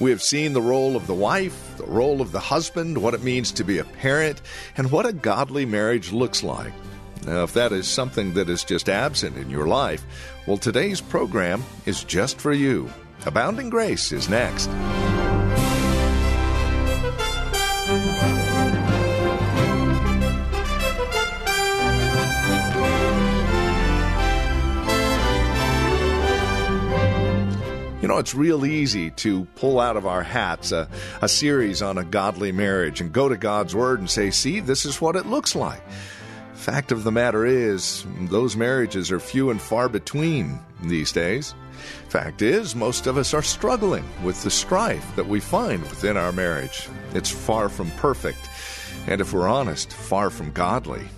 We have seen the role of the wife, the role of the husband, what it means to be a parent, and what a godly marriage looks like. Now, if that is something that is just absent in your life, well, today's program is just for you. Abounding Grace is next. Know, it's real easy to pull out of our hats a, a series on a godly marriage and go to God's Word and say, see, this is what it looks like. Fact of the matter is, those marriages are few and far between these days. Fact is, most of us are struggling with the strife that we find within our marriage. It's far from perfect, and if we're honest, far from godly.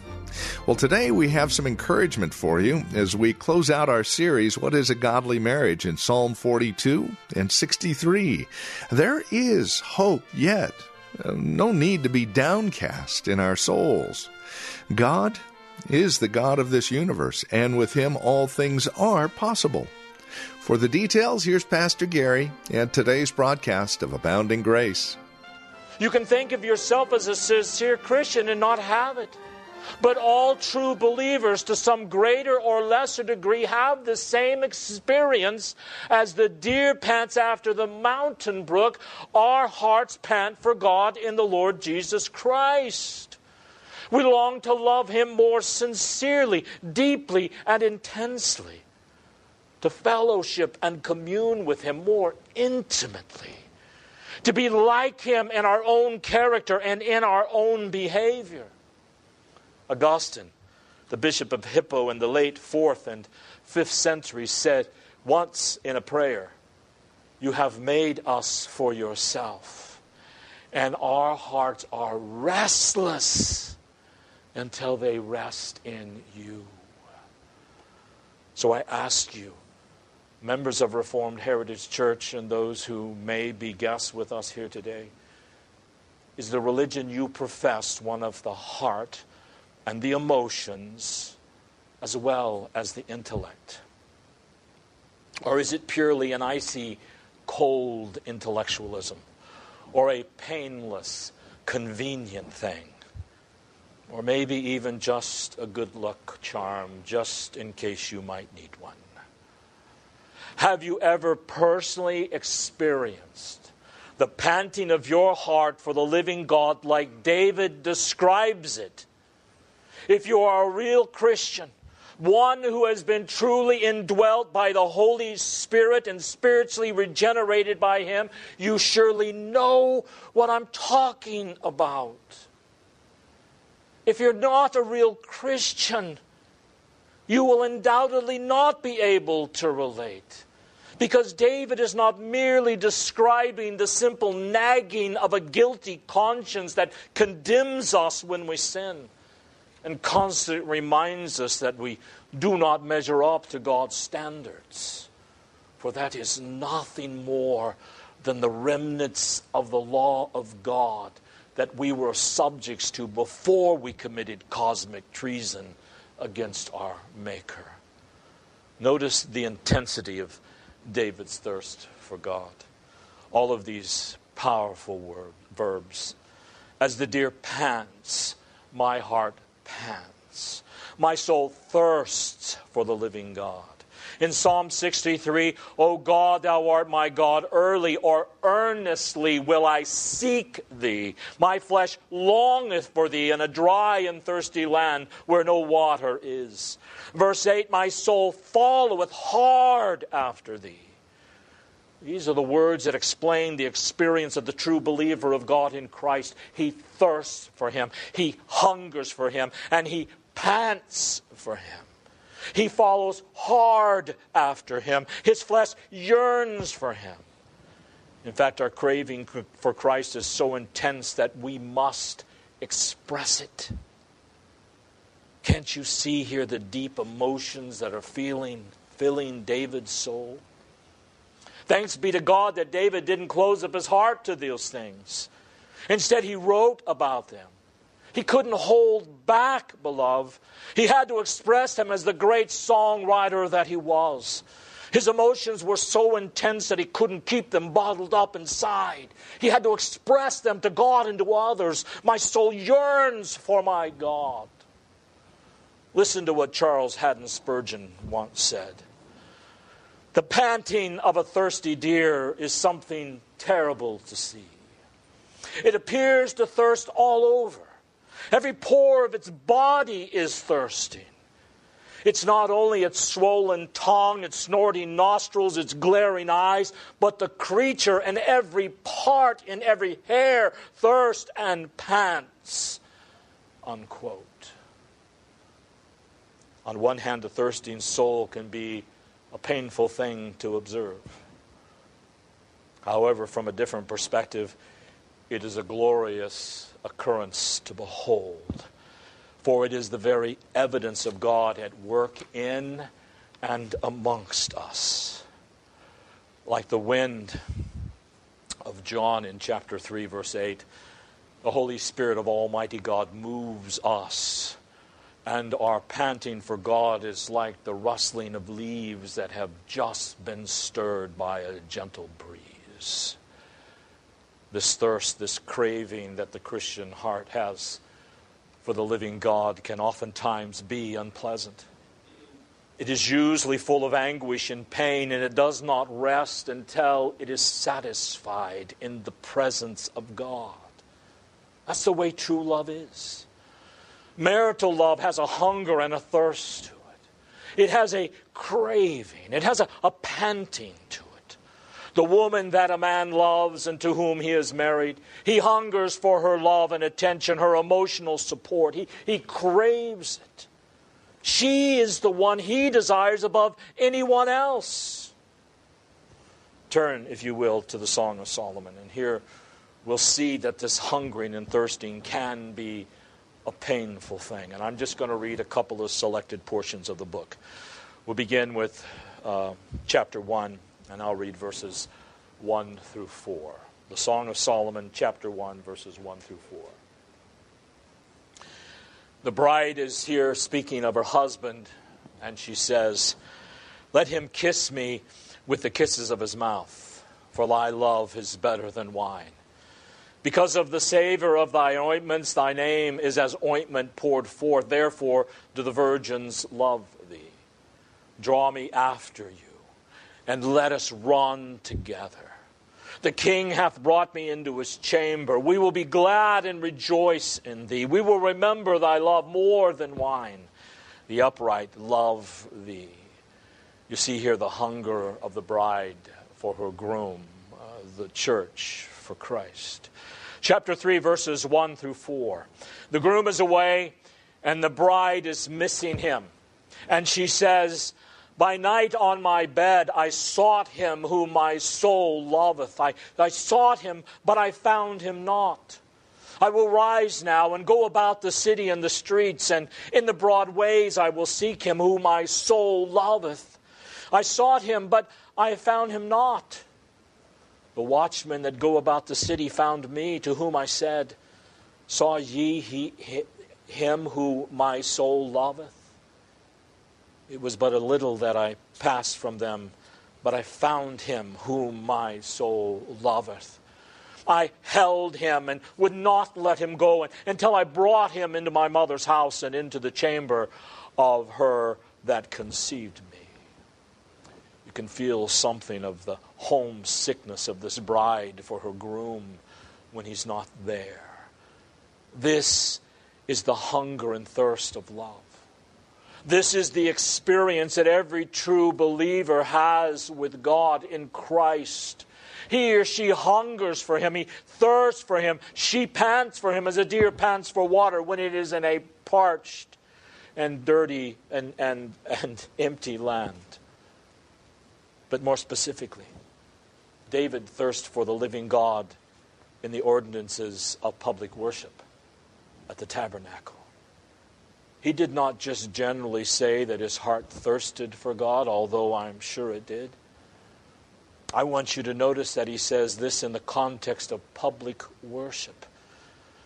Well, today we have some encouragement for you as we close out our series, What is a Godly Marriage, in Psalm 42 and 63. There is hope yet. Uh, no need to be downcast in our souls. God is the God of this universe, and with Him all things are possible. For the details, here's Pastor Gary and today's broadcast of Abounding Grace. You can think of yourself as a sincere Christian and not have it. But all true believers, to some greater or lesser degree, have the same experience as the deer pants after the mountain brook. Our hearts pant for God in the Lord Jesus Christ. We long to love Him more sincerely, deeply, and intensely, to fellowship and commune with Him more intimately, to be like Him in our own character and in our own behavior. Augustine, the bishop of Hippo in the late 4th and 5th century, said once in a prayer, You have made us for yourself, and our hearts are restless until they rest in you. So I ask you, members of Reformed Heritage Church and those who may be guests with us here today, is the religion you profess one of the heart? And the emotions as well as the intellect? Or is it purely an icy, cold intellectualism? Or a painless, convenient thing? Or maybe even just a good luck charm, just in case you might need one? Have you ever personally experienced the panting of your heart for the living God like David describes it if you are a real Christian, one who has been truly indwelt by the Holy Spirit and spiritually regenerated by Him, you surely know what I'm talking about. If you're not a real Christian, you will undoubtedly not be able to relate. Because David is not merely describing the simple nagging of a guilty conscience that condemns us when we sin and constantly reminds us that we do not measure up to God's standards. For that is nothing more than the remnants of the law of God that we were subjects to before we committed cosmic treason against our Maker. Notice the intensity of David's thirst for God. All of these powerful word, verbs. As the deer pants, my heart pants. My soul thirsts for the living God. In Psalm 63, O God, thou art my God, early or earnestly will I seek thee. My flesh longeth for thee in a dry and thirsty land where no water is. Verse 8, My soul followeth hard after thee. These are the words that explain the experience of the true believer of God in Christ. He thirsts for Him, he hungers for Him, and he pants for Him. He follows hard after Him. His flesh yearns for Him. In fact, our craving for Christ is so intense that we must express it. Can't you see here the deep emotions that are feeling, filling David's soul? Thanks be to God that David didn't close up his heart to those things. Instead, he wrote about them. He couldn't hold back, beloved. He had to express them as the great songwriter that he was. His emotions were so intense that he couldn't keep them bottled up inside. He had to express them to God and to others. My soul yearns for my God. Listen to what Charles Haddon Spurgeon once said. The panting of a thirsty deer is something terrible to see. It appears to thirst all over. Every pore of its body is thirsting. It's not only its swollen tongue, its snorting nostrils, its glaring eyes, but the creature and every part in every hair thirst and pants. Unquote. On one hand, the thirsting soul can be a painful thing to observe. However, from a different perspective, it is a glorious occurrence to behold. For it is the very evidence of God at work in and amongst us. Like the wind of John in chapter 3, verse 8, the Holy Spirit of Almighty God moves us and our panting for God is like the rustling of leaves that have just been stirred by a gentle breeze. This thirst, this craving that the Christian heart has for the living God can oftentimes be unpleasant. It is usually full of anguish and pain, and it does not rest until it is satisfied in the presence of God. That's the way true love is. Marital love has a hunger and a thirst to it, it has a craving, it has a, a panting to it. The woman that a man loves and to whom he is married, he hungers for her love and attention, her emotional support. He, he craves it. She is the one he desires above anyone else. Turn, if you will, to the Song of Solomon, and here we'll see that this hungering and thirsting can be a painful thing. And I'm just going to read a couple of selected portions of the book. We'll begin with uh, chapter 1, and I'll read verses 1 through 4. The Song of Solomon, chapter 1, verses 1 through 4. The bride is here speaking of her husband, and she says, Let him kiss me with the kisses of his mouth, for thy love is better than wine. Because of the savor of thy ointments, thy name is as ointment poured forth. Therefore, do the virgins love thee. Draw me after you, and let us run together. The king hath brought me into his chamber. We will be glad and rejoice in thee. We will remember thy love more than wine. The upright love thee. You see here the hunger of the bride for her groom, uh, the church for Christ chapter 3, verses 1 through 4. The groom is away, and the bride is missing him. And she says, By night on my bed I sought him whom my soul loveth. I, I sought him, but I found him not. I will rise now and go about the city and the streets, and in the broad ways I will seek him whom my soul loveth. I sought him, but I found him not. The watchmen that go about the city found me, to whom I said, Saw ye he, he, him who my soul loveth? It was but a little that I passed from them, but I found him whom my soul loveth. I held him and would not let him go until I brought him into my mother's house and into the chamber of her that conceived me. You can feel something of the homesickness of this bride for her groom when he's not there. This is the hunger and thirst of love. This is the experience that every true believer has with God in Christ. He or she hungers for Him, he thirsts for Him, she pants for Him as a deer pants for water when it is in a parched and dirty and, and, and empty land but more specifically, David thirst for the living God in the ordinances of public worship at the tabernacle. He did not just generally say that his heart thirsted for God, although I'm sure it did. I want you to notice that he says this in the context of public worship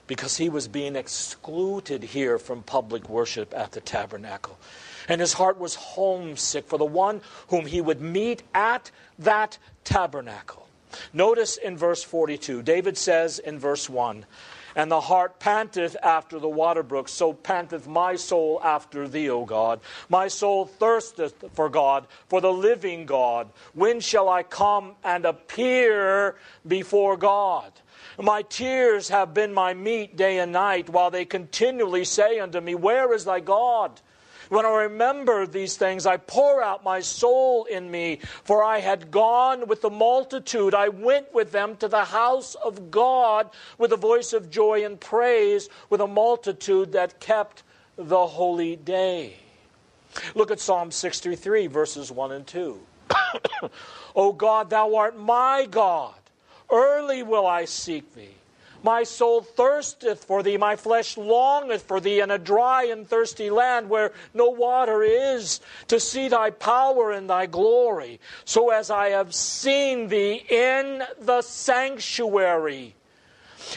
because he was being excluded here from public worship at the tabernacle. And his heart was homesick for the one whom he would meet at that tabernacle. Notice in verse 42, David says in verse 1 And the heart panteth after the water brooks, so panteth my soul after thee, O God. My soul thirsteth for God, for the living God. When shall I come and appear before God? My tears have been my meat day and night, while they continually say unto me, Where is thy God? When I remember these things, I pour out my soul in me, for I had gone with the multitude. I went with them to the house of God with a voice of joy and praise, with a multitude that kept the holy day. Look at Psalm 63, verses 1 and 2. o God, thou art my God. Early will I seek thee. My soul thirsteth for thee, my flesh longeth for thee in a dry and thirsty land where no water is, to see thy power and thy glory, so as I have seen thee in the sanctuary.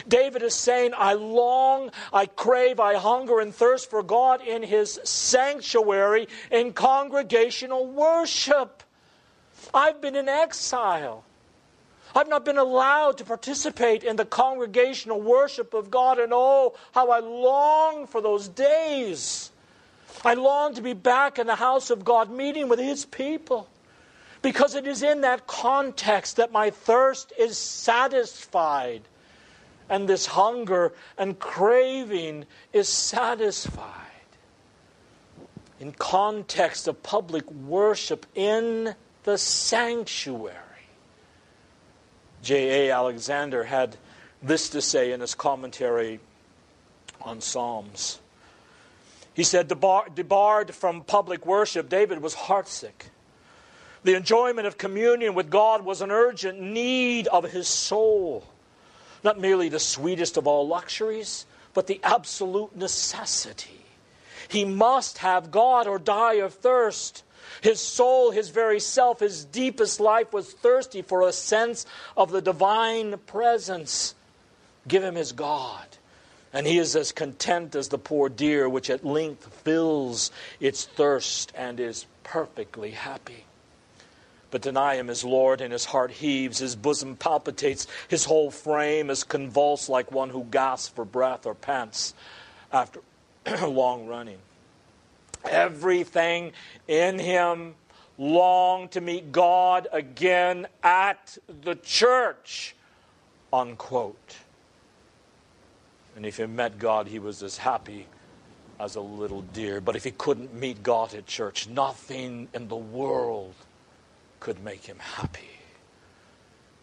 David is saying, I long, I crave, I hunger and thirst for God in his sanctuary in congregational worship. I've been in exile. I've not been allowed to participate in the congregational worship of God, and oh, how I long for those days. I long to be back in the house of God, meeting with His people, because it is in that context that my thirst is satisfied, and this hunger and craving is satisfied. In context of public worship in the sanctuary. J.A. Alexander had this to say in his commentary on Psalms. He said, debarred from public worship, David was heartsick. The enjoyment of communion with God was an urgent need of his soul. Not merely the sweetest of all luxuries, but the absolute necessity. He must have God or die of thirst. His soul, his very self, his deepest life was thirsty for a sense of the divine presence. Give him his God. And he is as content as the poor deer which at length fills its thirst and is perfectly happy. But deny him his Lord, and his heart heaves, his bosom palpitates, his whole frame is convulsed like one who gasps for breath or pants after long running. Everything in him longed to meet God again at the church. Unquote. And if he met God, he was as happy as a little deer. But if he couldn't meet God at church, nothing in the world could make him happy.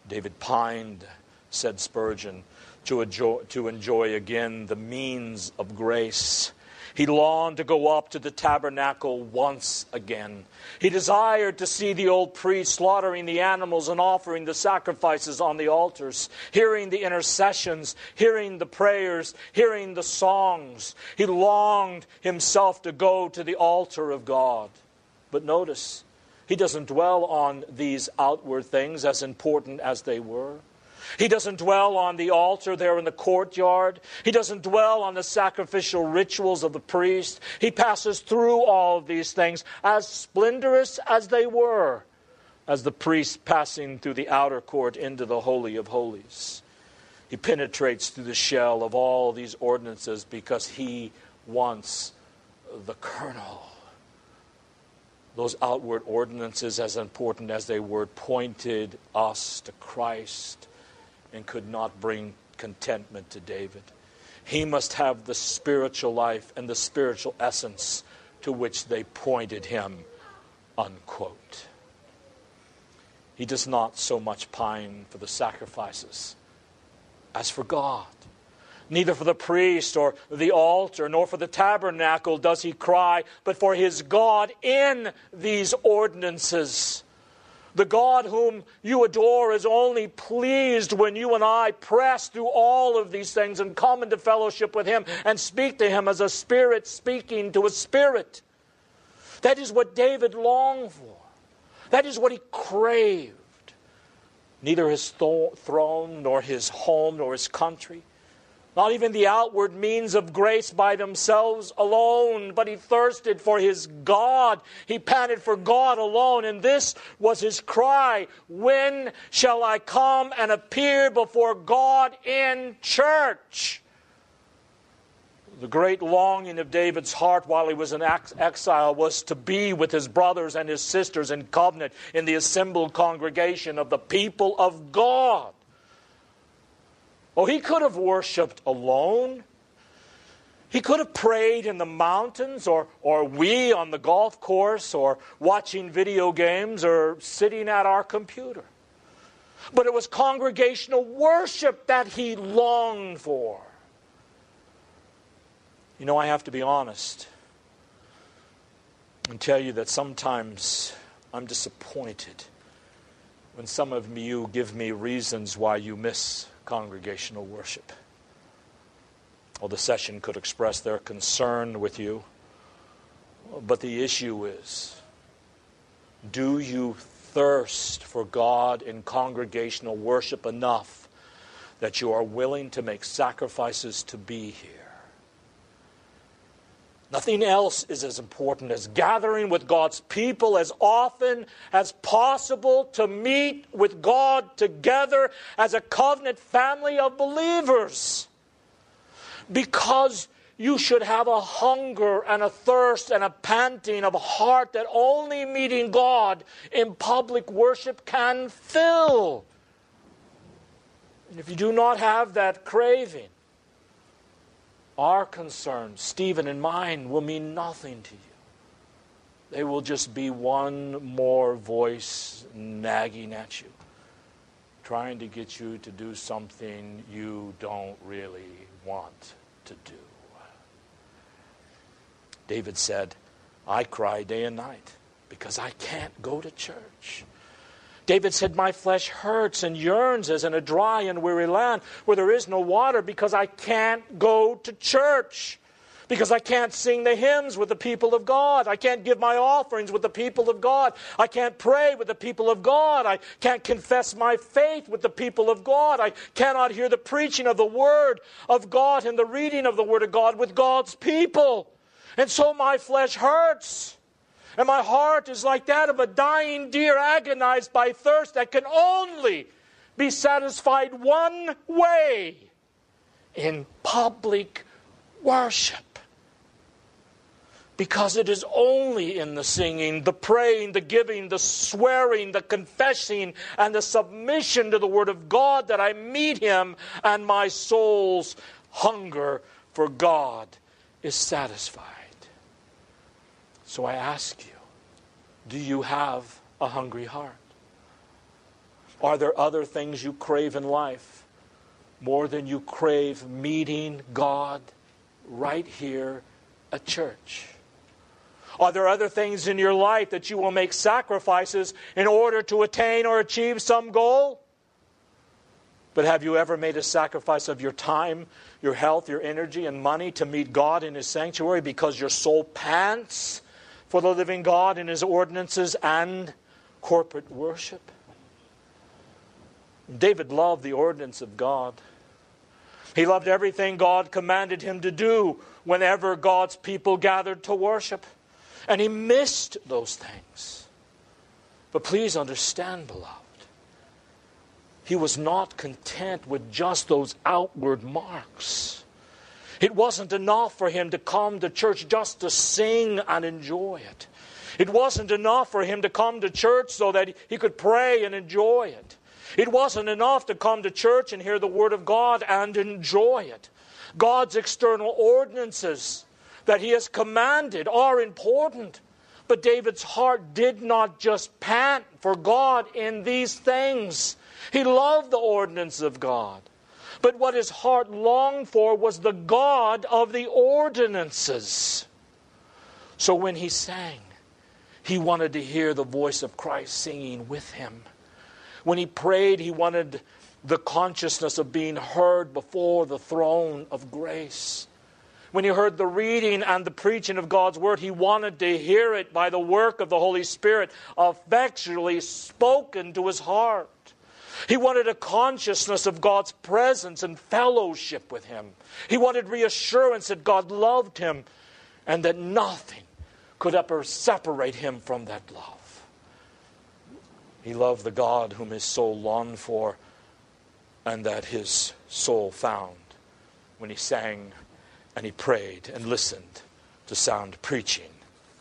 David pined, said Spurgeon, to enjoy, to enjoy again the means of grace he longed to go up to the tabernacle once again. He desired to see the old priest slaughtering the animals and offering the sacrifices on the altars, hearing the intercessions, hearing the prayers, hearing the songs. He longed himself to go to the altar of God. But notice, he doesn't dwell on these outward things as important as they were. He doesn't dwell on the altar there in the courtyard. He doesn't dwell on the sacrificial rituals of the priest. He passes through all of these things, as splendorous as they were, as the priest passing through the outer court into the Holy of Holies. He penetrates through the shell of all these ordinances because he wants the kernel. Those outward ordinances, as important as they were, pointed us to Christ and could not bring contentment to David. He must have the spiritual life and the spiritual essence to which they pointed him. Unquote. He does not so much pine for the sacrifices as for God. Neither for the priest or the altar, nor for the tabernacle does he cry, but for his God in these ordinances The God whom you adore is only pleased when you and I press through all of these things and come into fellowship with Him and speak to Him as a spirit speaking to a spirit. That is what David longed for. That is what he craved. Neither his throne, nor his home, nor his country, not even the outward means of grace by themselves alone, but he thirsted for his God. He panted for God alone, and this was his cry When shall I come and appear before God in church? The great longing of David's heart while he was in exile was to be with his brothers and his sisters in covenant in the assembled congregation of the people of God. Oh, he could have worshiped alone. He could have prayed in the mountains, or, or we on the golf course, or watching video games, or sitting at our computer. But it was congregational worship that he longed for. You know, I have to be honest and tell you that sometimes I'm disappointed when some of you give me reasons why you miss congregational worship. Well, the session could express their concern with you, but the issue is do you thirst for God in congregational worship enough that you are willing to make sacrifices to be here? Nothing else is as important as gathering with God's people as often as possible to meet with God together as a covenant family of believers. Because you should have a hunger and a thirst and a panting of a heart that only meeting God in public worship can fill. And if you do not have that craving, our concerns, Stephen and mine, will mean nothing to you. They will just be one more voice nagging at you, trying to get you to do something you don't really want to do. David said, I cry day and night because I can't go to church. David said, My flesh hurts and yearns as in a dry and weary land where there is no water because I can't go to church. Because I can't sing the hymns with the people of God. I can't give my offerings with the people of God. I can't pray with the people of God. I can't confess my faith with the people of God. I cannot hear the preaching of the Word of God and the reading of the Word of God with God's people. And so my flesh hurts. And my heart is like that of a dying deer agonized by thirst that can only be satisfied one way in public worship. Because it is only in the singing, the praying, the giving, the swearing, the confessing, and the submission to the Word of God that I meet Him and my soul's hunger for God is satisfied. So I ask you, do you have a hungry heart? Are there other things you crave in life more than you crave meeting God right here at church? Are there other things in your life that you will make sacrifices in order to attain or achieve some goal? But have you ever made a sacrifice of your time, your health, your energy, and money to meet God in His sanctuary because your soul pants for the living God in his ordinances and corporate worship. David loved the ordinance of God. He loved everything God commanded him to do whenever God's people gathered to worship. And he missed those things. But please understand, beloved, he was not content with just those outward marks. It wasn't enough for him to come to church just to sing and enjoy it. It wasn't enough for him to come to church so that he could pray and enjoy it. It wasn't enough to come to church and hear the Word of God and enjoy it. God's external ordinances that he has commanded are important. But David's heart did not just pant for God in these things. He loved the ordinance of God. But what his heart longed for was the God of the ordinances. So when he sang, He wanted to hear the voice of Christ singing with him. When he prayed, he wanted the consciousness of being heard before the throne of grace. When he heard the reading and the preaching of God's word, he wanted to hear it by the work of the Holy Spirit effectually spoken to his heart. He wanted a consciousness of God's presence and fellowship with him. He wanted reassurance that God loved him and that nothing could ever separate him from that love. He loved the God whom his soul longed for and that his soul found when he sang and he prayed and listened to sound preaching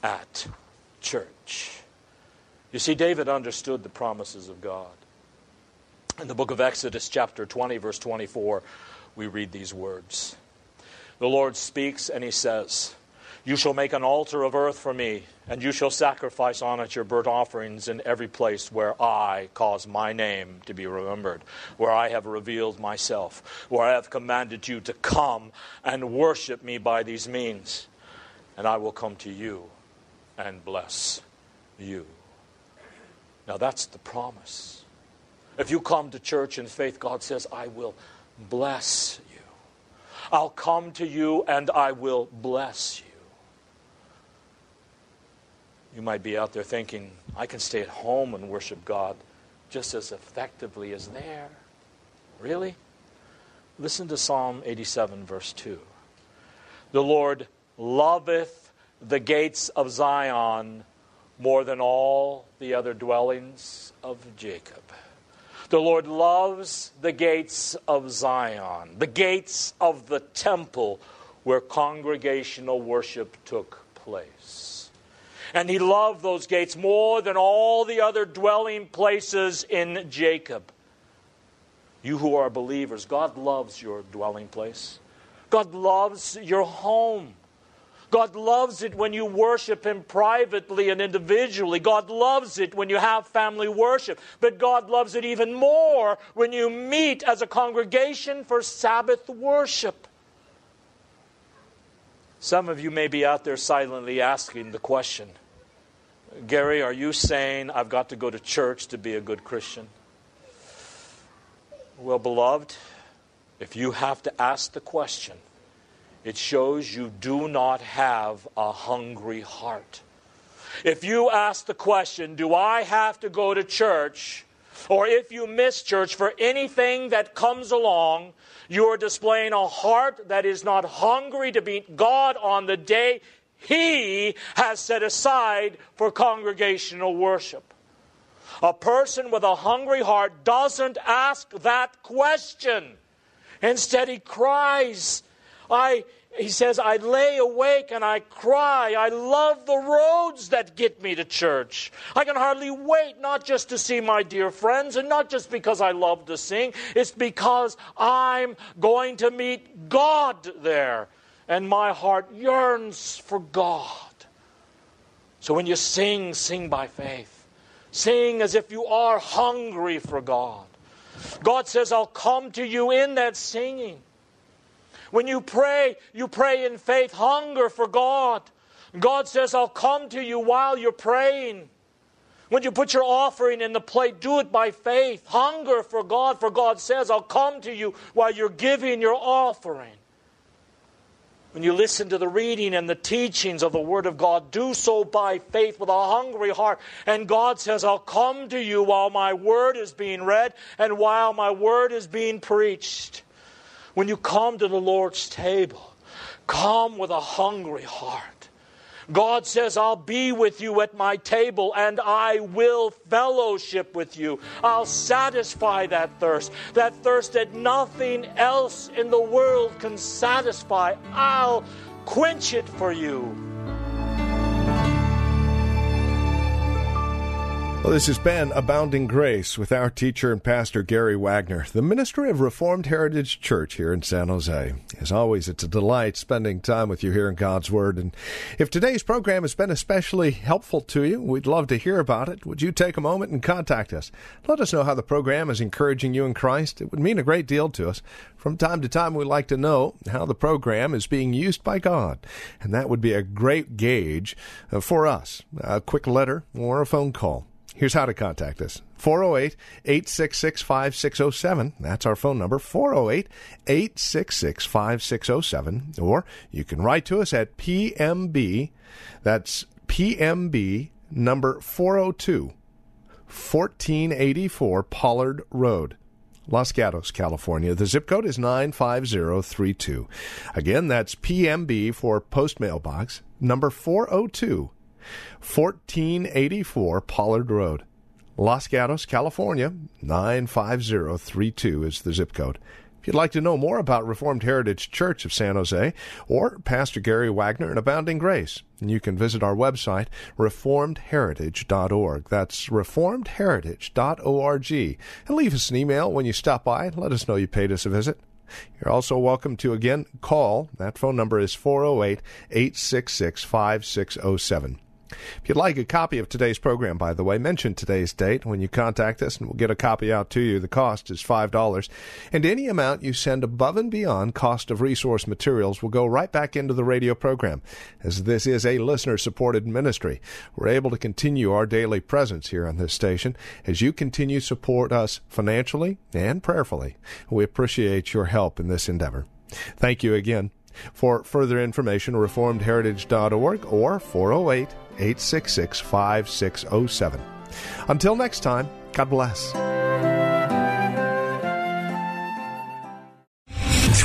at church. You see, David understood the promises of God. In the book of Exodus, chapter 20, verse 24, we read these words The Lord speaks and he says, you shall make an altar of earth for me, and you shall sacrifice on it your burnt offerings in every place where I cause my name to be remembered, where I have revealed myself, where I have commanded you to come and worship me by these means. And I will come to you and bless you. Now that's the promise. If you come to church in faith, God says, I will bless you. I'll come to you and I will bless you. You might be out there thinking, I can stay at home and worship God just as effectively as there. Really? Listen to Psalm 87, verse 2. The Lord loveth the gates of Zion more than all the other dwellings of Jacob. The Lord loves the gates of Zion, the gates of the temple where congregational worship took place. And he loved those gates more than all the other dwelling places in Jacob. You who are believers, God loves your dwelling place. God loves your home. God loves it when you worship Him privately and individually. God loves it when you have family worship. But God loves it even more when you meet as a congregation for Sabbath worship. Some of you may be out there silently asking the question Gary, are you saying I've got to go to church to be a good Christian? Well, beloved, if you have to ask the question, it shows you do not have a hungry heart. If you ask the question, Do I have to go to church? Or if you miss church for anything that comes along, you are displaying a heart that is not hungry to meet God on the day He has set aside for congregational worship. A person with a hungry heart doesn't ask that question. Instead, he cries, I he says, I lay awake and I cry. I love the roads that get me to church. I can hardly wait, not just to see my dear friends and not just because I love to sing, it's because I'm going to meet God there. And my heart yearns for God. So when you sing, sing by faith. Sing as if you are hungry for God. God says, I'll come to you in that singing. When you pray, you pray in faith, hunger for God. God says, I'll come to you while you're praying. When you put your offering in the plate, do it by faith. Hunger for God, for God says, I'll come to you while you're giving your offering. When you listen to the reading and the teachings of the Word of God, do so by faith with a hungry heart. And God says, I'll come to you while my Word is being read and while my Word is being preached. When you come to the Lord's table, come with a hungry heart. God says, I'll be with you at my table and I will fellowship with you. I'll satisfy that thirst, that thirst that nothing else in the world can satisfy. I'll quench it for you. Well, this has been Abounding Grace with our teacher and pastor Gary Wagner, the ministry of Reformed Heritage Church here in San Jose. As always, it's a delight spending time with you here in God's Word. And if today's program has been especially helpful to you, we'd love to hear about it. Would you take a moment and contact us? Let us know how the program is encouraging you in Christ. It would mean a great deal to us. From time to time, we'd like to know how the program is being used by God, and that would be a great gauge uh, for us. A quick letter or a phone call. Here's how to contact us 408 866 5607. That's our phone number 408 866 5607. Or you can write to us at PMB. That's PMB number 402 1484 Pollard Road. Los Gatos, California. The zip code is 95032. Again, that's PMB for Post Mailbox, number 402 1484 Pollard Road. Los Gatos, California, 95032 is the zip code. If you'd like to know more about Reformed Heritage Church of San Jose or Pastor Gary Wagner and Abounding Grace, you can visit our website, reformedheritage.org. That's reformedheritage.org. And leave us an email when you stop by. Let us know you paid us a visit. You're also welcome to again call. That phone number is 408 866 5607. If you'd like a copy of today's program, by the way, mention today's date when you contact us, and we'll get a copy out to you. The cost is $5. And any amount you send above and beyond cost of resource materials will go right back into the radio program. As this is a listener supported ministry, we're able to continue our daily presence here on this station as you continue to support us financially and prayerfully. We appreciate your help in this endeavor. Thank you again. For further information, reformedheritage.org or 408 866 5607. Until next time, God bless.